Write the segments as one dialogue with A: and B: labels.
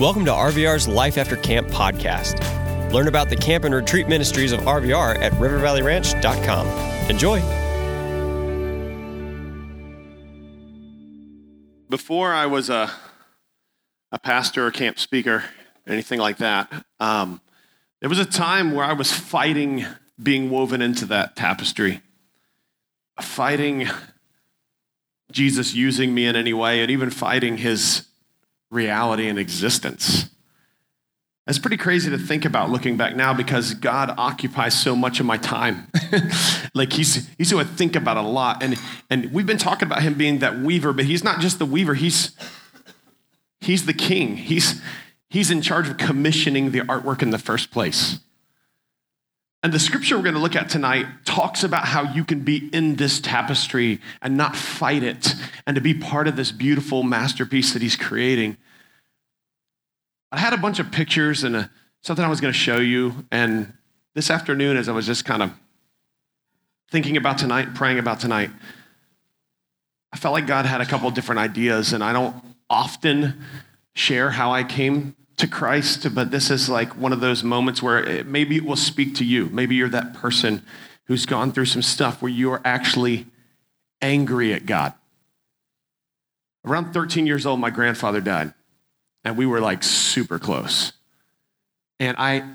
A: Welcome to RVR's Life After Camp podcast. Learn about the camp and retreat ministries of RVR at rivervalleyranch.com. Enjoy.
B: Before I was a, a pastor or camp speaker, anything like that, um, there was a time where I was fighting being woven into that tapestry, fighting Jesus using me in any way, and even fighting his reality and existence. It's pretty crazy to think about looking back now because God occupies so much of my time. like he's he's who I think about a lot. And and we've been talking about him being that weaver, but he's not just the weaver, he's he's the king. He's he's in charge of commissioning the artwork in the first place. And the scripture we're going to look at tonight talks about how you can be in this tapestry and not fight it and to be part of this beautiful masterpiece that he's creating. I had a bunch of pictures and a, uh, something I was going to show you. And this afternoon, as I was just kind of thinking about tonight, praying about tonight, I felt like God had a couple different ideas. And I don't often share how I came to Christ, but this is like one of those moments where it, maybe it will speak to you. Maybe you're that person who's gone through some stuff where you are actually angry at God. Around 13 years old, my grandfather died, and we were like super close. And I,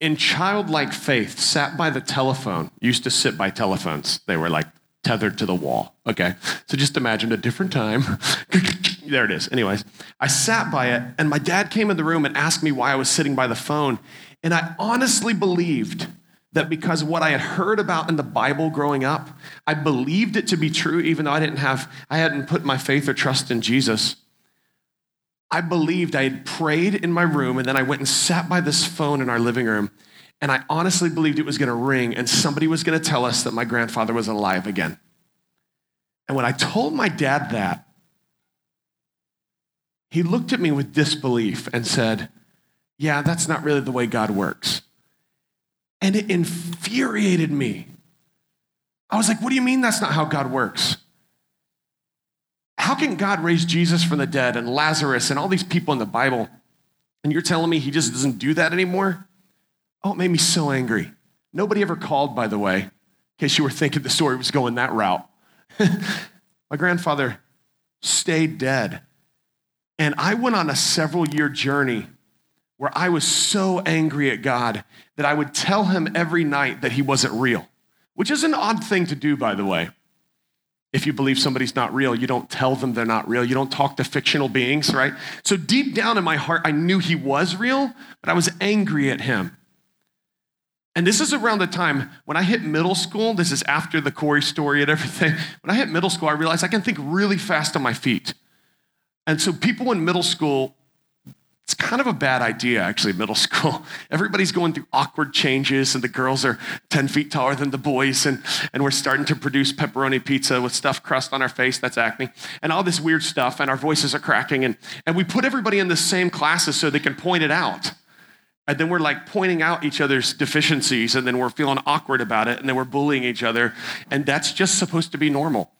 B: in childlike faith, sat by the telephone, used to sit by telephones. They were like tethered to the wall. Okay. So just imagine a different time. there it is. Anyways, I sat by it, and my dad came in the room and asked me why I was sitting by the phone. And I honestly believed that because what I had heard about in the Bible growing up, I believed it to be true, even though I didn't have, I hadn't put my faith or trust in Jesus. I believed I had prayed in my room, and then I went and sat by this phone in our living room. And I honestly believed it was going to ring, and somebody was going to tell us that my grandfather was alive again. And when I told my dad that, he looked at me with disbelief and said, Yeah, that's not really the way God works. And it infuriated me. I was like, What do you mean that's not how God works? How can God raise Jesus from the dead and Lazarus and all these people in the Bible? And you're telling me he just doesn't do that anymore? Oh, it made me so angry. Nobody ever called, by the way, in case you were thinking the story was going that route. My grandfather stayed dead and I went on a several year journey where I was so angry at God that I would tell him every night that he wasn't real, which is an odd thing to do, by the way. If you believe somebody's not real, you don't tell them they're not real. You don't talk to fictional beings, right? So deep down in my heart, I knew he was real, but I was angry at him. And this is around the time when I hit middle school. This is after the Corey story and everything. When I hit middle school, I realized I can think really fast on my feet. And so people in middle school, it's kind of a bad idea, actually, middle school. Everybody's going through awkward changes, and the girls are 10 feet taller than the boys, and, and we're starting to produce pepperoni pizza with stuffed crust on our face, that's acne, and all this weird stuff, and our voices are cracking. And, and we put everybody in the same classes so they can point it out. And then we're like pointing out each other's deficiencies, and then we're feeling awkward about it, and then we're bullying each other. And that's just supposed to be normal.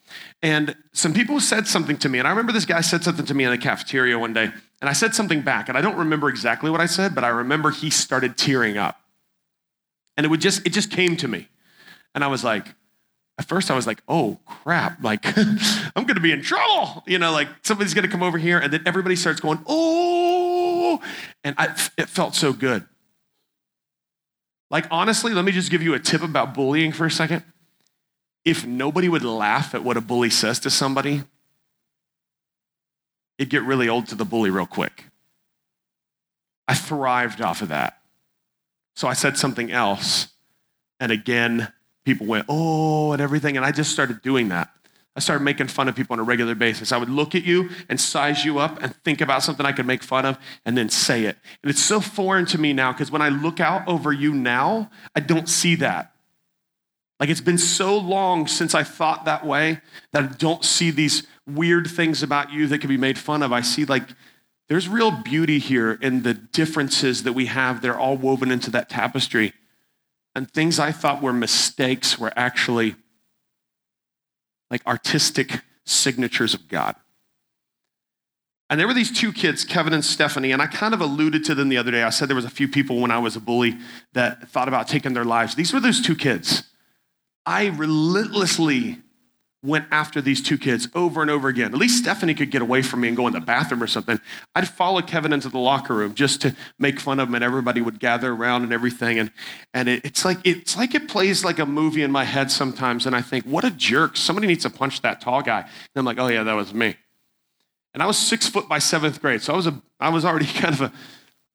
B: And some people said something to me, and I remember this guy said something to me in the cafeteria one day, and I said something back, and I don't remember exactly what I said, but I remember he started tearing up. And it would just, it just came to me. And I was like, at first I was like, oh crap, like I'm gonna be in trouble. You know, like somebody's gonna come over here, and then everybody starts going, oh, and I, it felt so good. Like, honestly, let me just give you a tip about bullying for a second if nobody would laugh at what a bully says to somebody, it'd get really old to the bully real quick. I thrived off of that. So I said something else, and again, people went, oh, and everything, and I just started doing that. I started making fun of people on a regular basis. I would look at you and size you up and think about something I could make fun of and then say it. And it's so foreign to me now because when I look out over you now, I don't see that. Like it's been so long since I thought that way that I don't see these weird things about you that can be made fun of. I see like there's real beauty here in the differences that we have. They're all woven into that tapestry. And things I thought were mistakes were actually like artistic signatures of God. And there were these two kids, Kevin and Stephanie, and I kind of alluded to them the other day. I said there was a few people when I was a bully that thought about taking their lives. These were those two kids. I relentlessly went after these two kids over and over again. At least Stephanie could get away from me and go in the bathroom or something. I'd follow Kevin into the locker room just to make fun of him, and everybody would gather around and everything. And, and it, it's, like, it's like it plays like a movie in my head sometimes. And I think, what a jerk. Somebody needs to punch that tall guy. And I'm like, oh, yeah, that was me. And I was six foot by seventh grade. So I was, a, I was already kind of an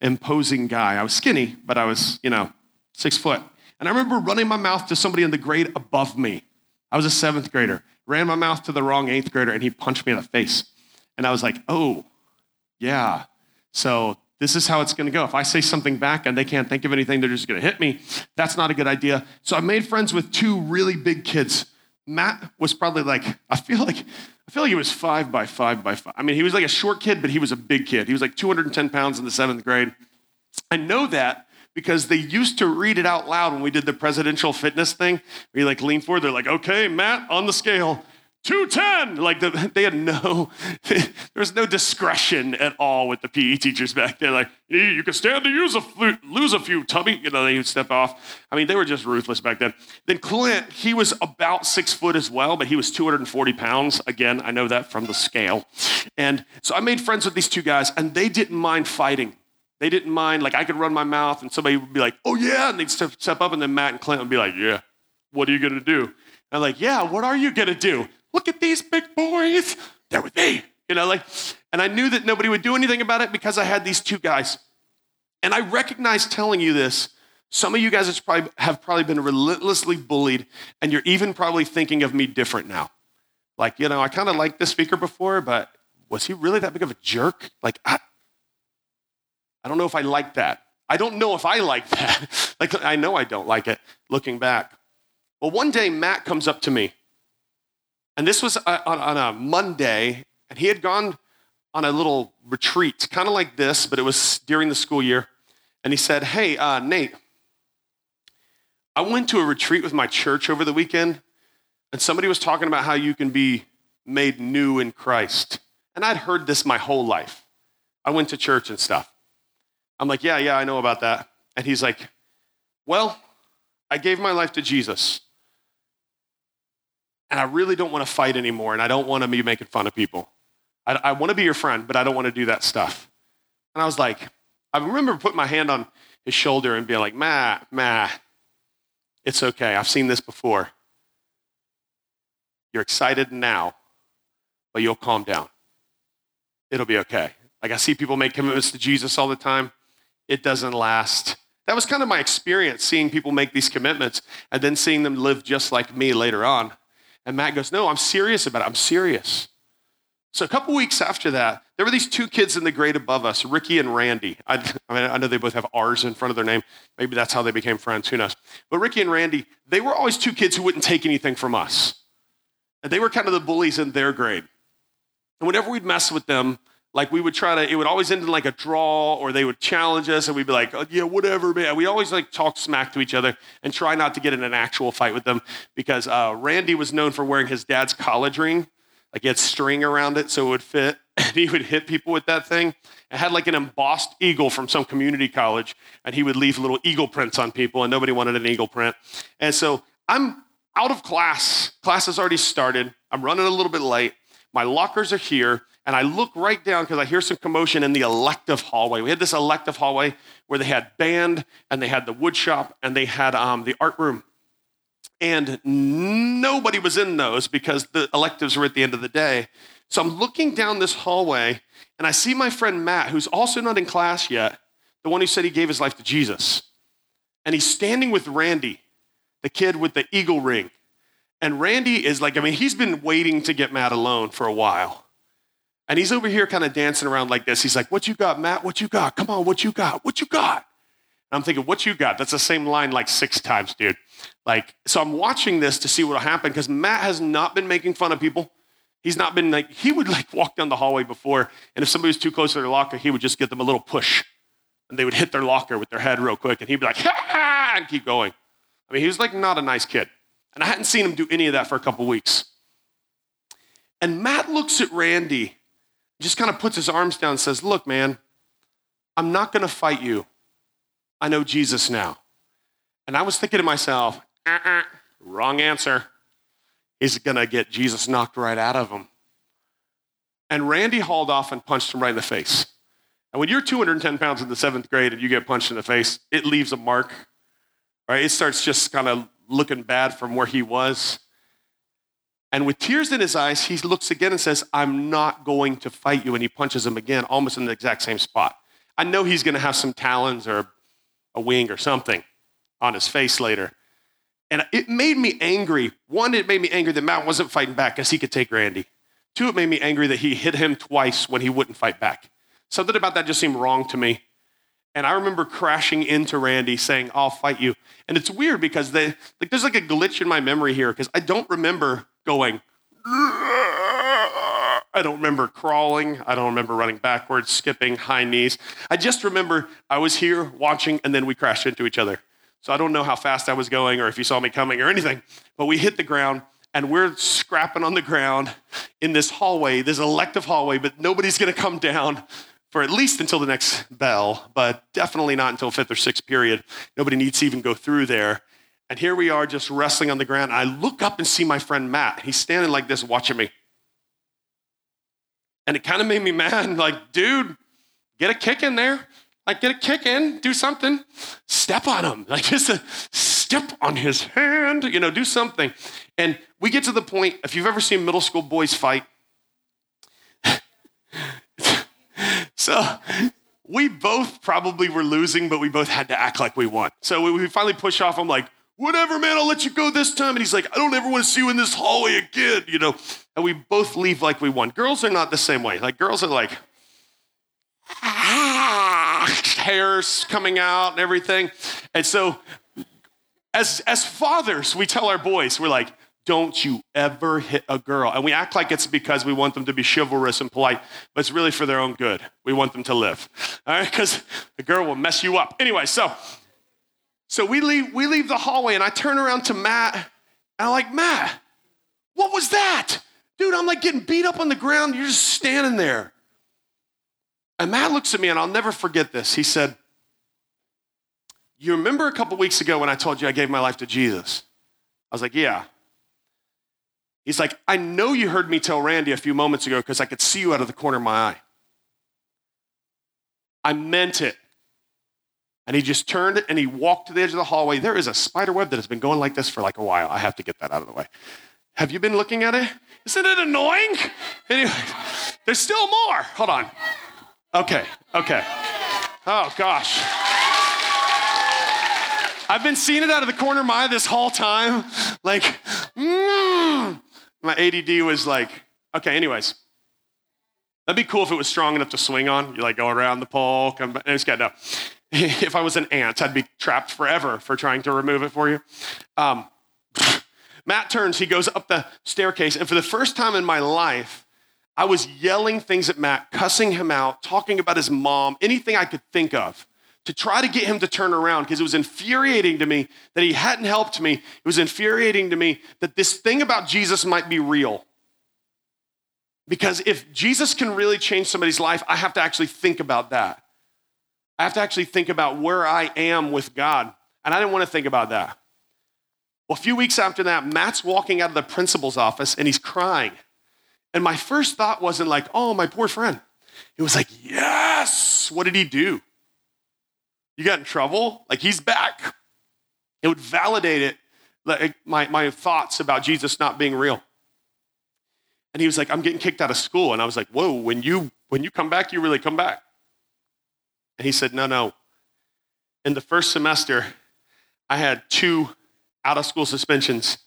B: imposing guy. I was skinny, but I was, you know, six foot. And I remember running my mouth to somebody in the grade above me. I was a seventh grader ran my mouth to the wrong eighth grader, and he punched me in the face. And I was like, oh, yeah. So this is how it's going to go. If I say something back and they can't think of anything, they're just going to hit me. That's not a good idea. So I made friends with two really big kids. Matt was probably like, I feel like, I feel like he was five by five by five. I mean, he was like a short kid, but he was a big kid. He was like 210 pounds in the seventh grade. I know that because they used to read it out loud when we did the presidential fitness thing. We like lean forward, they're like, okay, Matt, on the scale, 210. Like the, they had no, there was no discretion at all with the PE teachers back then. Like, you can stand to use a lose a few, Tubby. You know, they would step off. I mean, they were just ruthless back then. Then Clint, he was about six foot as well, but he was 240 pounds. Again, I know that from the scale. And so I made friends with these two guys, and they didn't mind fighting. They didn't mind, like, I could run my mouth and somebody would be like, oh, yeah. And they'd step, step up, and then Matt and Clint would be like, yeah, what are you to do? And I'm like, yeah, what are you to do? Look at these big boys. They're with me. You know, like, and I knew that nobody would do anything about it because I had these two guys. And I recognize telling you this. Some of you guys have probably, have probably been relentlessly bullied, and you're even probably thinking of me different now. Like, you know, I kind of liked this speaker before, but was he really that big of a jerk? Like, I, I don't know if I like that. I don't know if I like that. like, I know I don't like it looking back. Well, one day Matt comes up to me, and this was uh, on a Monday, and he had gone on a little retreat, kind of like this, but it was during the school year. And he said, Hey, uh, Nate, I went to a retreat with my church over the weekend, and somebody was talking about how you can be made new in Christ. And I'd heard this my whole life. I went to church and stuff. I'm like, yeah, yeah, I know about that. And he's like, well, I gave my life to Jesus. And I really don't want to fight anymore. And I don't want to be making fun of people. I, I want to be your friend, but I don't want to do that stuff. And I was like, I remember putting my hand on his shoulder and being like, Matt, Matt, it's okay. I've seen this before. You're excited now, but you'll calm down. It'll be okay. Like I see people make commitments to Jesus all the time it doesn't last. That was kind of my experience seeing people make these commitments and then seeing them live just like me later on. And Matt goes, No, I'm serious about it. I'm serious. So a couple weeks after that, there were these two kids in the grade above us, Ricky and Randy. I, I, mean, I know they both have R's in front of their name. Maybe that's how they became friends. Who knows? But Ricky and Randy, they were always two kids who wouldn't take anything from us. And they were kind of the bullies in their grade. And whenever we'd mess with them, like we would try to, it would always end in like a draw or they would challenge us and we'd be like, oh, yeah, whatever, man. We always like talk smack to each other and try not to get in an actual fight with them because uh, Randy was known for wearing his dad's college ring. Like he had string around it so it would fit. And he would hit people with that thing. It had like an embossed eagle from some community college. And he would leave little eagle prints on people and nobody wanted an eagle print. And so I'm out of class. Class has already started. I'm running a little bit late. My lockers are here and I look right down because I hear some commotion in the elective hallway. We had this elective hallway where they had band and they had the wood shop and they had um, the art room. And nobody was in those because the electives were at the end of the day. So I'm looking down this hallway and I see my friend Matt, who's also not in class yet, the one who said he gave his life to Jesus. And he's standing with Randy, the kid with the eagle ring. And Randy is like, I mean, he's been waiting to get Matt alone for a while. And he's over here kind of dancing around like this. He's like, What you got, Matt? What you got? Come on, what you got? What you got? And I'm thinking, What you got? That's the same line like six times, dude. Like, so I'm watching this to see what'll happen because Matt has not been making fun of people. He's not been like, he would like walk down the hallway before, and if somebody was too close to their locker, he would just give them a little push. And they would hit their locker with their head real quick, and he'd be like, ha, and keep going. I mean, he was like not a nice kid. And I hadn't seen him do any of that for a couple weeks. And Matt looks at Randy just kind of puts his arms down and says, Look, man, I'm not going to fight you. I know Jesus now. And I was thinking to myself, uh-uh, wrong answer. He's going to get Jesus knocked right out of him. And Randy hauled off and punched him right in the face. And when you're 210 pounds in the seventh grade and you get punched in the face, it leaves a mark, right? It starts just kind of looking bad from where he was. And with tears in his eyes, he looks again and says, I'm not going to fight you. And he punches him again, almost in the exact same spot. I know he's going to have some talons or a wing or something on his face later. And it made me angry. One, it made me angry that Matt wasn't fighting back because he could take Randy. Two, it made me angry that he hit him twice when he wouldn't fight back. Something about that just seemed wrong to me. And I remember crashing into Randy saying, I'll fight you. And it's weird because they, like, there's like a glitch in my memory here because I don't remember going, I don't remember crawling. I don't remember running backwards, skipping, high knees. I just remember I was here watching and then we crashed into each other. So I don't know how fast I was going or if you saw me coming or anything, but we hit the ground and we're scrapping on the ground in this hallway, this elective hallway, but nobody's gonna come down for at least until the next bell, but definitely not until fifth or sixth period. Nobody needs to even go through there. And here we are just wrestling on the ground. I look up and see my friend Matt. He's standing like this watching me. And it kind of made me mad. Like, dude, get a kick in there. Like, get a kick in, do something. Step on him. Like, just a step on his hand, you know, do something. And we get to the point, if you've ever seen middle school boys fight, so we both probably were losing, but we both had to act like we won. So we finally push off. I'm like, whatever, man, I'll let you go this time. And he's like, I don't ever want to see you in this hallway again, you know. And we both leave like we won. Girls are not the same way. Like, girls are like, hairs coming out and everything. And so, as, as fathers, we tell our boys, we're like, don't you ever hit a girl. And we act like it's because we want them to be chivalrous and polite, but it's really for their own good. We want them to live, all right? Because the girl will mess you up. Anyway, so so we leave, we leave the hallway, and I turn around to Matt, and I'm like, Matt, what was that? Dude, I'm like getting beat up on the ground. You're just standing there. And Matt looks at me, and I'll never forget this. He said, You remember a couple weeks ago when I told you I gave my life to Jesus? I was like, Yeah. He's like, I know you heard me tell Randy a few moments ago because I could see you out of the corner of my eye. I meant it. And he just turned and he walked to the edge of the hallway. There is a spider web that has been going like this for like a while. I have to get that out of the way. Have you been looking at it? Isn't it annoying? Anyway, there's still more. Hold on. Okay, okay. Oh, gosh. I've been seeing it out of the corner of my eye this whole time. Like, mm. My ADD was like, okay, anyways. That'd be cool if it was strong enough to swing on. You like go around the pole, come back. It's got no. if I was an ant, I'd be trapped forever for trying to remove it for you. Um, Matt turns, he goes up the staircase, and for the first time in my life, I was yelling things at Matt, cussing him out, talking about his mom, anything I could think of to try to get him to turn around because it was infuriating to me that he hadn't helped me. It was infuriating to me that this thing about Jesus might be real. Because if Jesus can really change somebody's life, I have to actually think about that. I have to actually think about where I am with God. And I didn't want to think about that. Well, a few weeks after that, Matt's walking out of the principal's office and he's crying. And my first thought wasn't like, oh, my poor friend. It was like, yes, what did he do? You got in trouble? Like, he's back. It would validate it, like my, my thoughts about Jesus not being real. And he was like, I'm getting kicked out of school. And I was like, whoa, when you when you come back, you really come back. And he said, No, no. In the first semester, I had two out of school suspensions,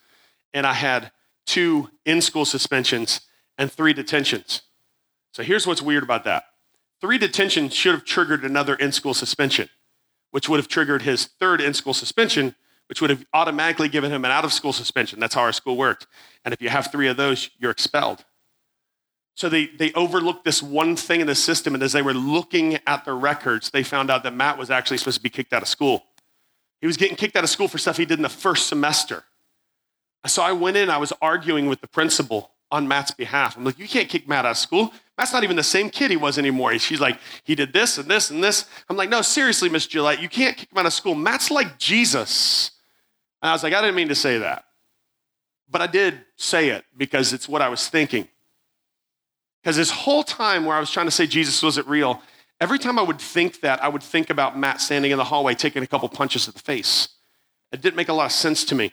B: and I had two in school suspensions and three detentions. So here's what's weird about that three detentions should have triggered another in school suspension, which would have triggered his third in school suspension, which would have automatically given him an out of school suspension. That's how our school worked. And if you have three of those, you're expelled. So they, they overlooked this one thing in the system, and as they were looking at the records, they found out that Matt was actually supposed to be kicked out of school. He was getting kicked out of school for stuff he did in the first semester. So I went in, I was arguing with the principal on Matt's behalf. I'm like, you can't kick Matt out of school. Matt's not even the same kid he was anymore. She's like, he did this and this and this. I'm like, no, seriously, Miss Gillette, you can't kick him out of school. Matt's like Jesus. And I was like, I didn't mean to say that. But I did say it because it's what I was thinking. Because this whole time where I was trying to say Jesus wasn't real, every time I would think that, I would think about Matt standing in the hallway taking a couple punches to the face. It didn't make a lot of sense to me.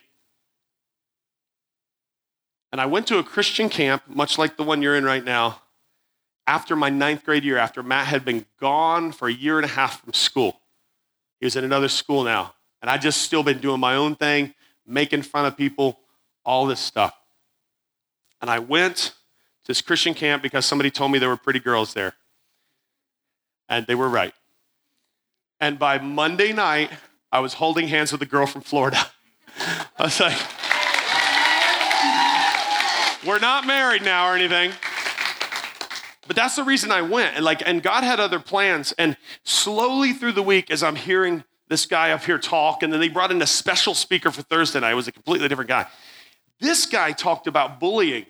B: And I went to a Christian camp, much like the one you're in right now, after my ninth grade year, after Matt had been gone for a year and a half from school. He was in another school now. And I just still been doing my own thing, making fun of people, all this stuff. And I went to this Christian camp because somebody told me there were pretty girls there. And they were right. And by Monday night, I was holding hands with a girl from Florida. I was like, we're not married now or anything. But that's the reason I went. And like, and God had other plans. And slowly through the week, as I'm hearing this guy up here talk, and then they brought in a special speaker for Thursday night. It was a completely different guy. This guy talked about bullying.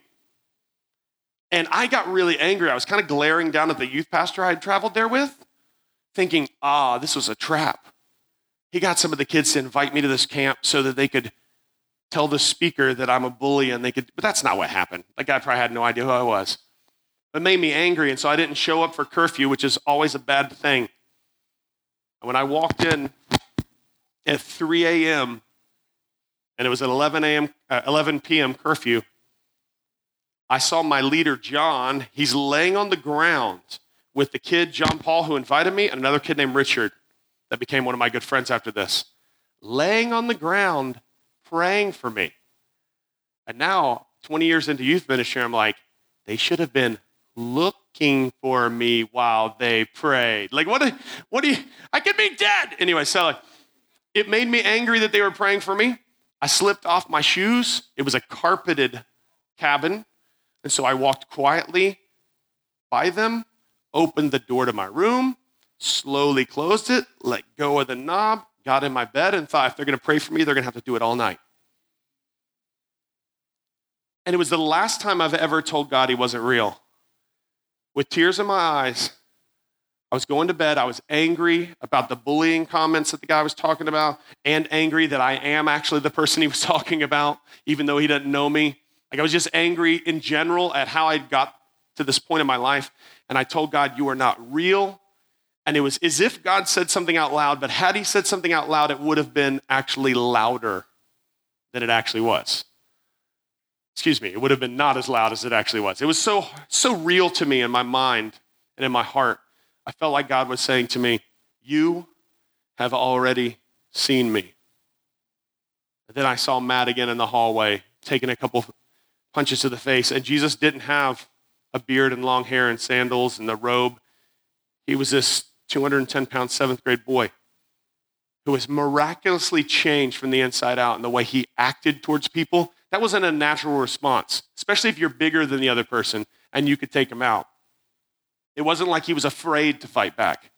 B: And I got really angry. I was kind of glaring down at the youth pastor I had traveled there with, thinking, ah, this was a trap. He got some of the kids to invite me to this camp so that they could tell the speaker that I'm a bully and they could, but that's not what happened. That guy probably had no idea who I was. It made me angry, and so I didn't show up for curfew, which is always a bad thing. And when I walked in at 3 a.m., and it was at 11 a.m., uh, 11 p.m. curfew, I saw my leader, John. He's laying on the ground with the kid, John Paul, who invited me, and another kid named Richard that became one of my good friends after this. Laying on the ground, praying for me. And now, 20 years into youth ministry, I'm like, they should have been looking for me while they prayed. Like, what? What do you? I could be dead anyway. So, like, it made me angry that they were praying for me. I slipped off my shoes. It was a carpeted cabin, and so I walked quietly by them, opened the door to my room, slowly closed it, let go of the knob, got in my bed, and thought if they're going to pray for me, they're going to have to do it all night. And it was the last time I've ever told God he wasn't real. With tears in my eyes, I was going to bed. I was angry about the bullying comments that the guy was talking about, and angry that I am actually the person he was talking about, even though he didn't know me. Like I was just angry in general at how I got to this point in my life. And I told God, You are not real. And it was as if God said something out loud, but had he said something out loud, it would have been actually louder than it actually was excuse me, it would have been not as loud as it actually was. It was so, so real to me in my mind and in my heart. I felt like God was saying to me, You have already seen me. And then I saw Matt again in the hallway, taking a couple punches to the face. And Jesus didn't have a beard and long hair and sandals and the robe. He was this 210 pound seventh grade boy who was miraculously changed from the inside out in the way he acted towards people that wasn't a natural response, especially if you're bigger than the other person and you could take him out. It wasn't like he was afraid to fight back.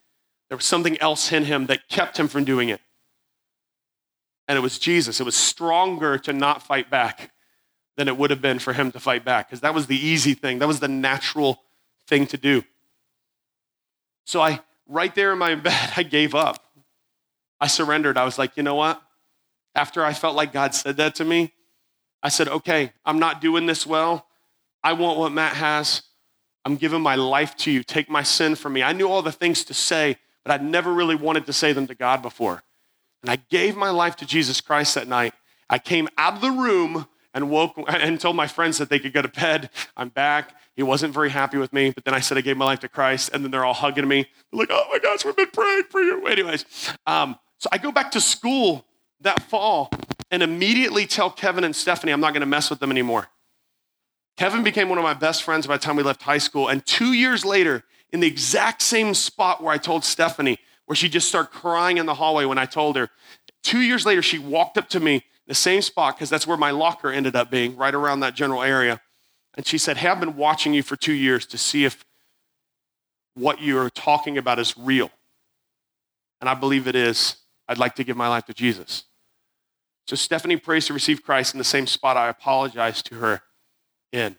B: There was something else in him that kept him from doing it. And it was Jesus. It was stronger to not fight back than it would have been for him to fight back because that was the easy thing. That was the natural thing to do. So I, right there in my bed, I gave up. I surrendered. I was like, you know what? After I felt like God said that to me, I said, okay, I'm not doing this well. I want what Matt has. I'm giving my life to you. Take my sin from me. I knew all the things to say, but I'd never really wanted to say them to God before. And I gave my life to Jesus Christ that night. I came out of the room and woke and told my friends that they could go to bed. I'm back. He wasn't very happy with me, but then I said I gave my life to Christ, and then they're all hugging me. They're like, "Oh my gosh, we've been praying for you." Anyways, um, so I go back to school that fall, and immediately tell Kevin and Stephanie I'm not going to mess with them anymore. Kevin became one of my best friends by the time we left high school. And two years later, in the exact same spot where I told Stephanie, where she just started crying in the hallway when I told her, two years later, she walked up to me, the same spot, because that's where my locker ended up being, right around that general area. And she said, Hey, I've been watching you for two years to see if what you're talking about is real. And I believe it is. I'd like to give my life to Jesus. So Stephanie prays to receive Christ in the same spot I apologized to her in.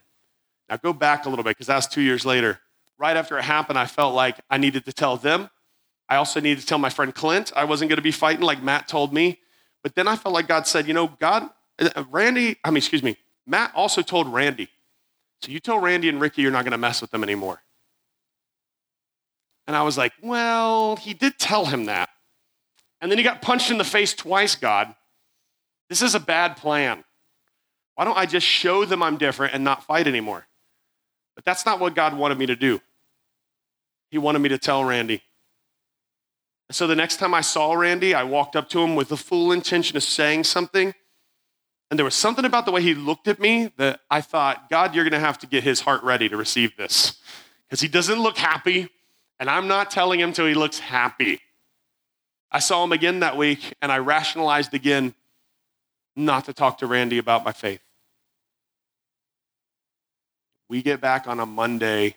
B: Now go back a little bit because that was two years later. Right after it happened, I felt like I needed to tell them. I also needed to tell my friend Clint I wasn't going to be fighting like Matt told me. But then I felt like God said, you know, God, uh, Randy, I mean, excuse me, Matt also told Randy. So you tell Randy and Ricky you're not going to mess with them anymore. And I was like, well, he did tell him that. And then he got punched in the face twice, God. This is a bad plan. Why don't I just show them I'm different and not fight anymore? But that's not what God wanted me to do. He wanted me to tell Randy. So the next time I saw Randy, I walked up to him with the full intention of saying something. And there was something about the way he looked at me that I thought, God, you're going to have to get his heart ready to receive this. Because he doesn't look happy, and I'm not telling him till he looks happy. I saw him again that week, and I rationalized again not to talk to Randy about my faith. We get back on a Monday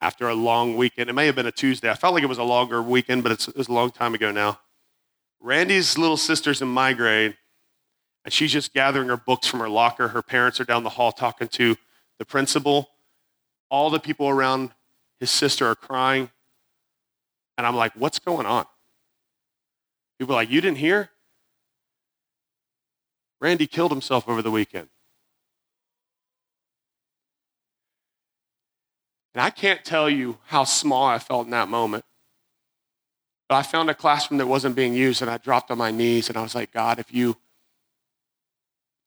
B: after a long weekend. It may have been a Tuesday. I felt like it was a longer weekend, but it was a long time ago now. Randy's little sister's in my grade, and she's just gathering her books from her locker. Her parents are down the hall talking to the principal. All the people around his sister are crying. And I'm like, what's going on? People are like, you didn't hear? Randy killed himself over the weekend. And I can't tell you how small I felt in that moment. But I found a classroom that wasn't being used and I dropped on my knees and I was like, God, if you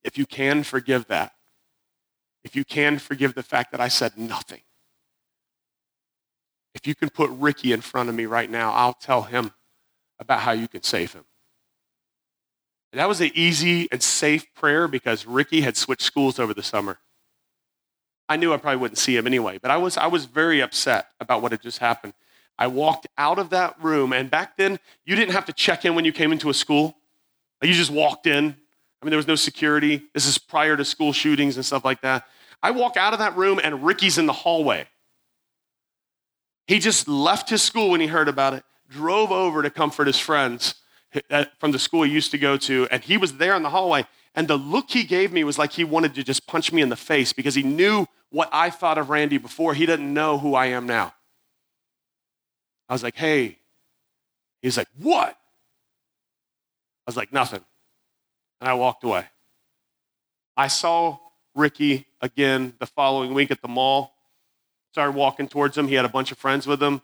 B: if you can forgive that, if you can forgive the fact that I said nothing, if you can put Ricky in front of me right now, I'll tell him about how you can save him. And that was an easy and safe prayer because Ricky had switched schools over the summer. I knew I probably wouldn't see him anyway, but I was, I was very upset about what had just happened. I walked out of that room, and back then, you didn't have to check in when you came into a school. You just walked in. I mean, there was no security. This is prior to school shootings and stuff like that. I walk out of that room, and Ricky's in the hallway. He just left his school when he heard about it, drove over to comfort his friends uh, from the school he used to go to, and he was there in the hallway. And the look he gave me was like he wanted to just punch me in the face because he knew what I thought of Randy before. He didn't know who I am now. I was like, hey. He's like, what? I was like, nothing. And I walked away. I saw Ricky again the following week at the mall. Started walking towards him. He had a bunch of friends with him.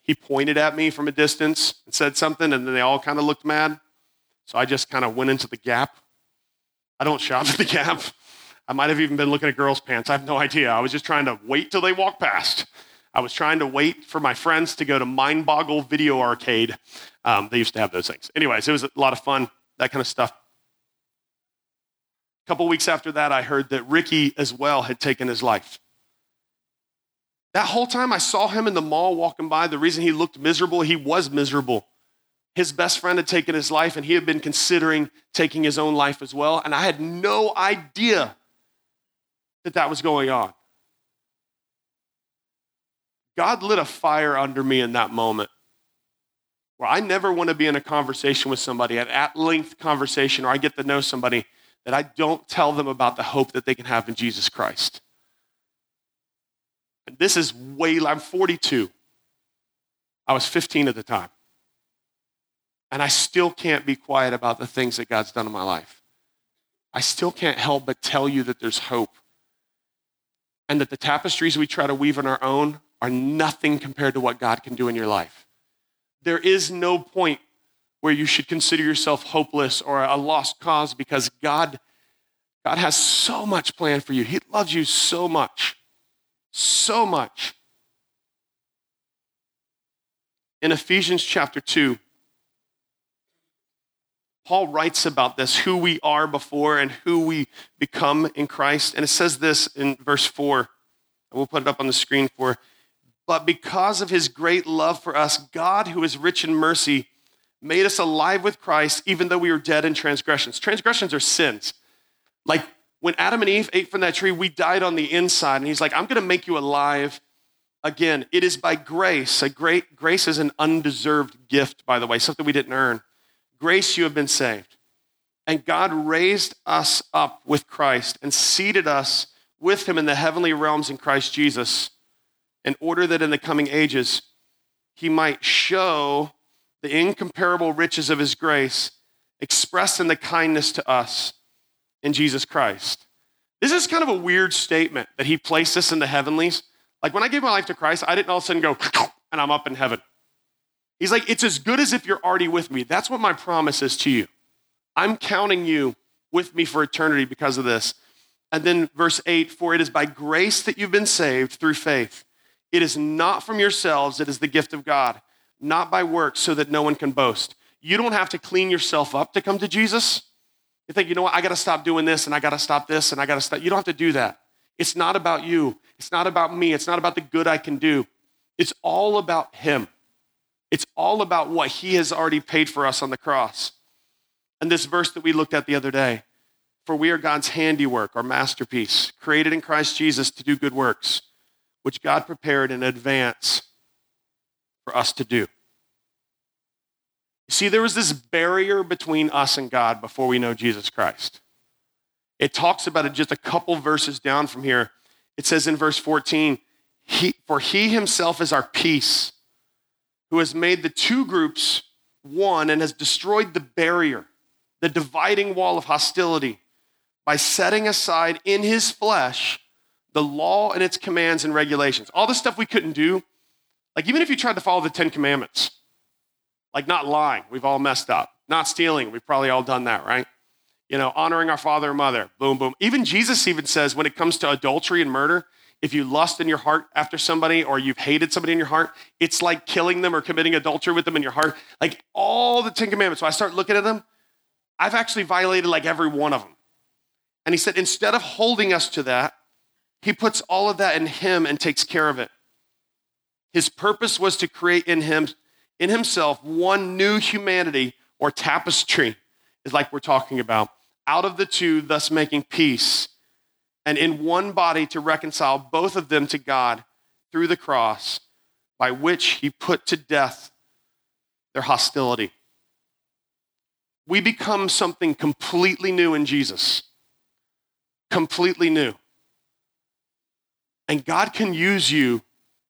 B: He pointed at me from a distance and said something, and then they all kind of looked mad. So I just kind of went into the gap I don't shop at the Gap. I might have even been looking at girls' pants. I have no idea. I was just trying to wait till they walked past. I was trying to wait for my friends to go to Mind Boggle Video Arcade. Um, they used to have those things. Anyways, it was a lot of fun, that kind of stuff. Couple weeks after that, I heard that Ricky as well had taken his life. That whole time I saw him in the mall walking by, the reason he looked miserable, he was miserable his best friend had taken his life and he had been considering taking his own life as well. And I had no idea that that was going on. God lit a fire under me in that moment where I never want to be in a conversation with somebody, an at length conversation, or I get to know somebody that I don't tell them about the hope that they can have in Jesus Christ. And this is way, I'm 42. I was 15 at the time. And I still can't be quiet about the things that God's done in my life. I still can't help but tell you that there's hope. And that the tapestries we try to weave on our own are nothing compared to what God can do in your life. There is no point where you should consider yourself hopeless or a lost cause because God, God has so much planned for you. He loves you so much, so much. In Ephesians chapter 2, Paul writes about this, who we are before and who we become in Christ. And it says this in verse 4. We'll put it up on the screen for. But because of his great love for us, God, who is rich in mercy, made us alive with Christ, even though we were dead in transgressions. Transgressions are sins. Like when Adam and Eve ate from that tree, we died on the inside. And he's like, I'm going to make you alive again. It is by grace. A great grace is an undeserved gift, by the way, something we didn't earn grace you have been saved. And God raised us up with Christ and seated us with him in the heavenly realms in Christ Jesus, in order that in the coming ages he might show the incomparable riches of his grace expressed in the kindness to us in Jesus Christ. This is kind of a weird statement that he placed us in the heavenlies. Like when I gave my life to Christ, I didn't all of a sudden go, and I'm up in heaven. He's like, it's as good as if you're already with me. That's what my promise is to you. I'm counting you with me for eternity because of this. And then verse 8 For it is by grace that you've been saved through faith. It is not from yourselves, it is the gift of God, not by works, so that no one can boast. You don't have to clean yourself up to come to Jesus. You think, you know what, I gotta stop doing this and I gotta stop this and I gotta stop. You don't have to do that. It's not about you. It's not about me. It's not about the good I can do. It's all about Him. It's all about what He has already paid for us on the cross. And this verse that we looked at the other day for we are God's handiwork, our masterpiece, created in Christ Jesus to do good works, which God prepared in advance for us to do. See, there was this barrier between us and God before we know Jesus Christ. It talks about it just a couple verses down from here. It says in verse 14, he, For he himself is our peace, who has made the two groups one and has destroyed the barrier, the dividing wall of hostility by setting aside in his flesh the law and its commands and regulations. All the stuff we couldn't do, like even if you tried to follow the Ten Commandments, like not lying, we've all messed up. Not stealing, we've probably all done that, right? You know, honoring our father and mother, boom, boom. Even Jesus even says when it comes to adultery and murder, if you lust in your heart after somebody or you've hated somebody in your heart, it's like killing them or committing adultery with them in your heart. Like all the Ten Commandments. So I start looking at them, I've actually violated like every one of them. And he said, instead of holding us to that, he puts all of that in him and takes care of it. His purpose was to create in him, in himself, one new humanity or tapestry, is like we're talking about, out of the two, thus making peace, and in one body to reconcile both of them to God through the cross, by which he put to death their hostility. We become something completely new in Jesus completely new. And God can use you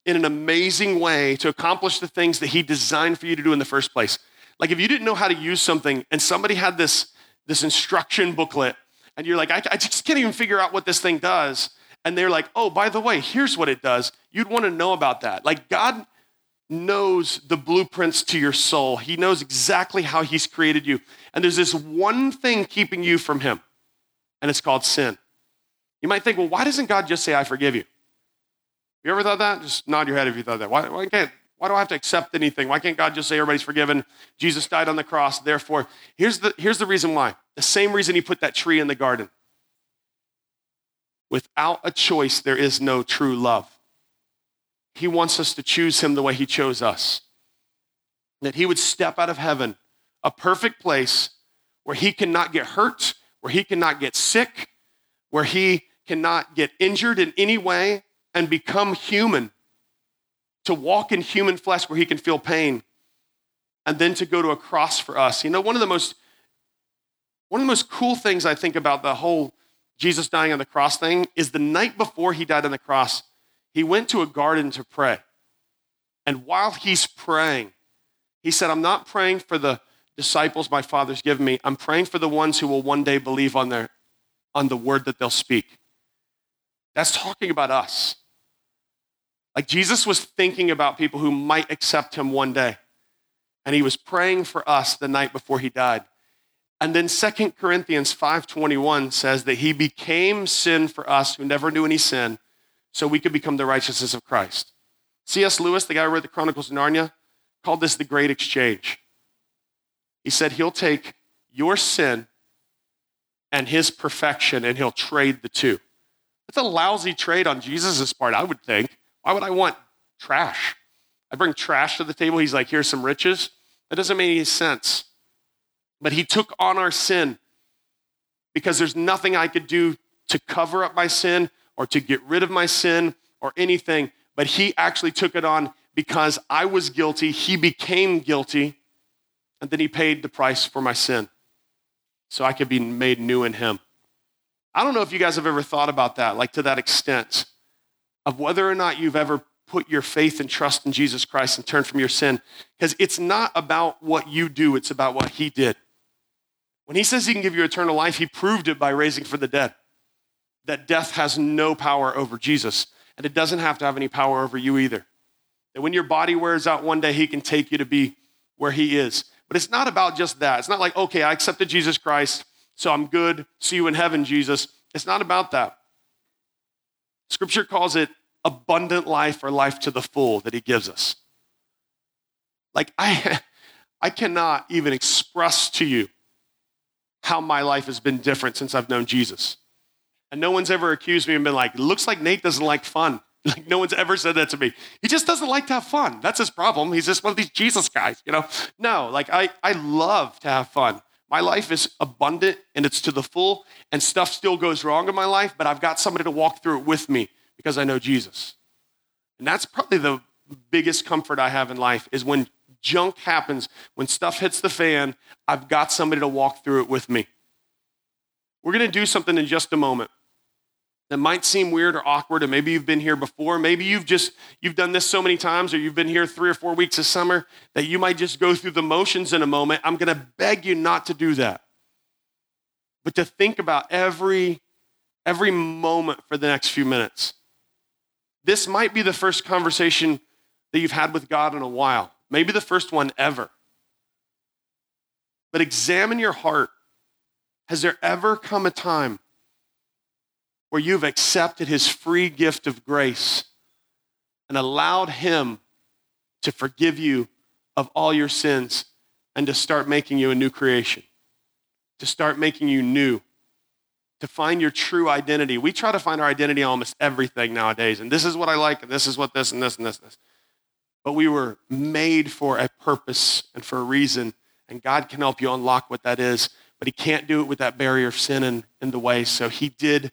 B: in an amazing way to accomplish the things that He designed for you to do in the first place. Like if you didn't know how to use something and somebody had this, this instruction booklet and you're like, I, I just can't even figure out what this thing does. And they're like, oh, by the way, here's what it does. You'd want to know about that. Like God knows the blueprints to your soul, He knows exactly how He's created you. And there's this one thing keeping you from Him, and it's called sin. You might think, well, why doesn't God just say, I forgive you? You ever thought that? Just nod your head if you thought that. Why, why, can't, why do I have to accept anything? Why can't God just say everybody's forgiven? Jesus died on the cross, therefore. Here's the, here's the reason why. The same reason he put that tree in the garden. Without a choice, there is no true love. He wants us to choose him the way he chose us. That he would step out of heaven, a perfect place where he cannot get hurt, where he cannot get sick, where he cannot get injured in any way and become human, to walk in human flesh where he can feel pain, and then to go to a cross for us. You know, one of the most one of the most cool things I think about the whole Jesus dying on the cross thing is the night before he died on the cross, he went to a garden to pray. And while he's praying, he said, I'm not praying for the disciples my father's given me. I'm praying for the ones who will one day believe on their on the word that they'll speak. That's talking about us. Like Jesus was thinking about people who might accept him one day. And he was praying for us the night before he died. And then Second Corinthians 5:21 says that he became sin for us who never knew any sin so we could become the righteousness of Christ. C.S. Lewis, the guy who wrote the Chronicles of Narnia, called this the great exchange. He said he'll take your sin and his perfection, and he'll trade the two. It's a lousy trade on Jesus' part, I would think. Why would I want trash? I bring trash to the table. He's like, here's some riches. That doesn't make any sense. But he took on our sin because there's nothing I could do to cover up my sin or to get rid of my sin or anything. But he actually took it on because I was guilty. He became guilty. And then he paid the price for my sin so I could be made new in him. I don't know if you guys have ever thought about that, like to that extent, of whether or not you've ever put your faith and trust in Jesus Christ and turned from your sin. Because it's not about what you do, it's about what He did. When He says He can give you eternal life, He proved it by raising from the dead. That death has no power over Jesus, and it doesn't have to have any power over you either. That when your body wears out one day, He can take you to be where He is. But it's not about just that. It's not like, okay, I accepted Jesus Christ, so I'm good. See you in heaven, Jesus. It's not about that. Scripture calls it abundant life or life to the full that he gives us. Like I I cannot even express to you how my life has been different since I've known Jesus. And no one's ever accused me and been like, looks like Nate doesn't like fun. Like no one's ever said that to me. He just doesn't like to have fun. That's his problem. He's just one of these Jesus guys, you know? No, like I, I love to have fun. My life is abundant and it's to the full, and stuff still goes wrong in my life, but I've got somebody to walk through it with me because I know Jesus. And that's probably the biggest comfort I have in life is when junk happens, when stuff hits the fan, I've got somebody to walk through it with me. We're going to do something in just a moment that might seem weird or awkward and maybe you've been here before. Maybe you've just you've done this so many times or you've been here three or four weeks of summer that you might just go through the motions in a moment. I'm going to beg you not to do that. But to think about every every moment for the next few minutes. This might be the first conversation that you've had with god in a while. Maybe the first one ever. But examine your heart. Has there ever come a time where you've accepted his free gift of grace and allowed him to forgive you of all your sins and to start making you a new creation, to start making you new, to find your true identity. We try to find our identity in almost everything nowadays, and this is what I like, and this is what this, and this, and this, and this. But we were made for a purpose and for a reason, and God can help you unlock what that is, but He can't do it with that barrier of sin in, in the way. So He did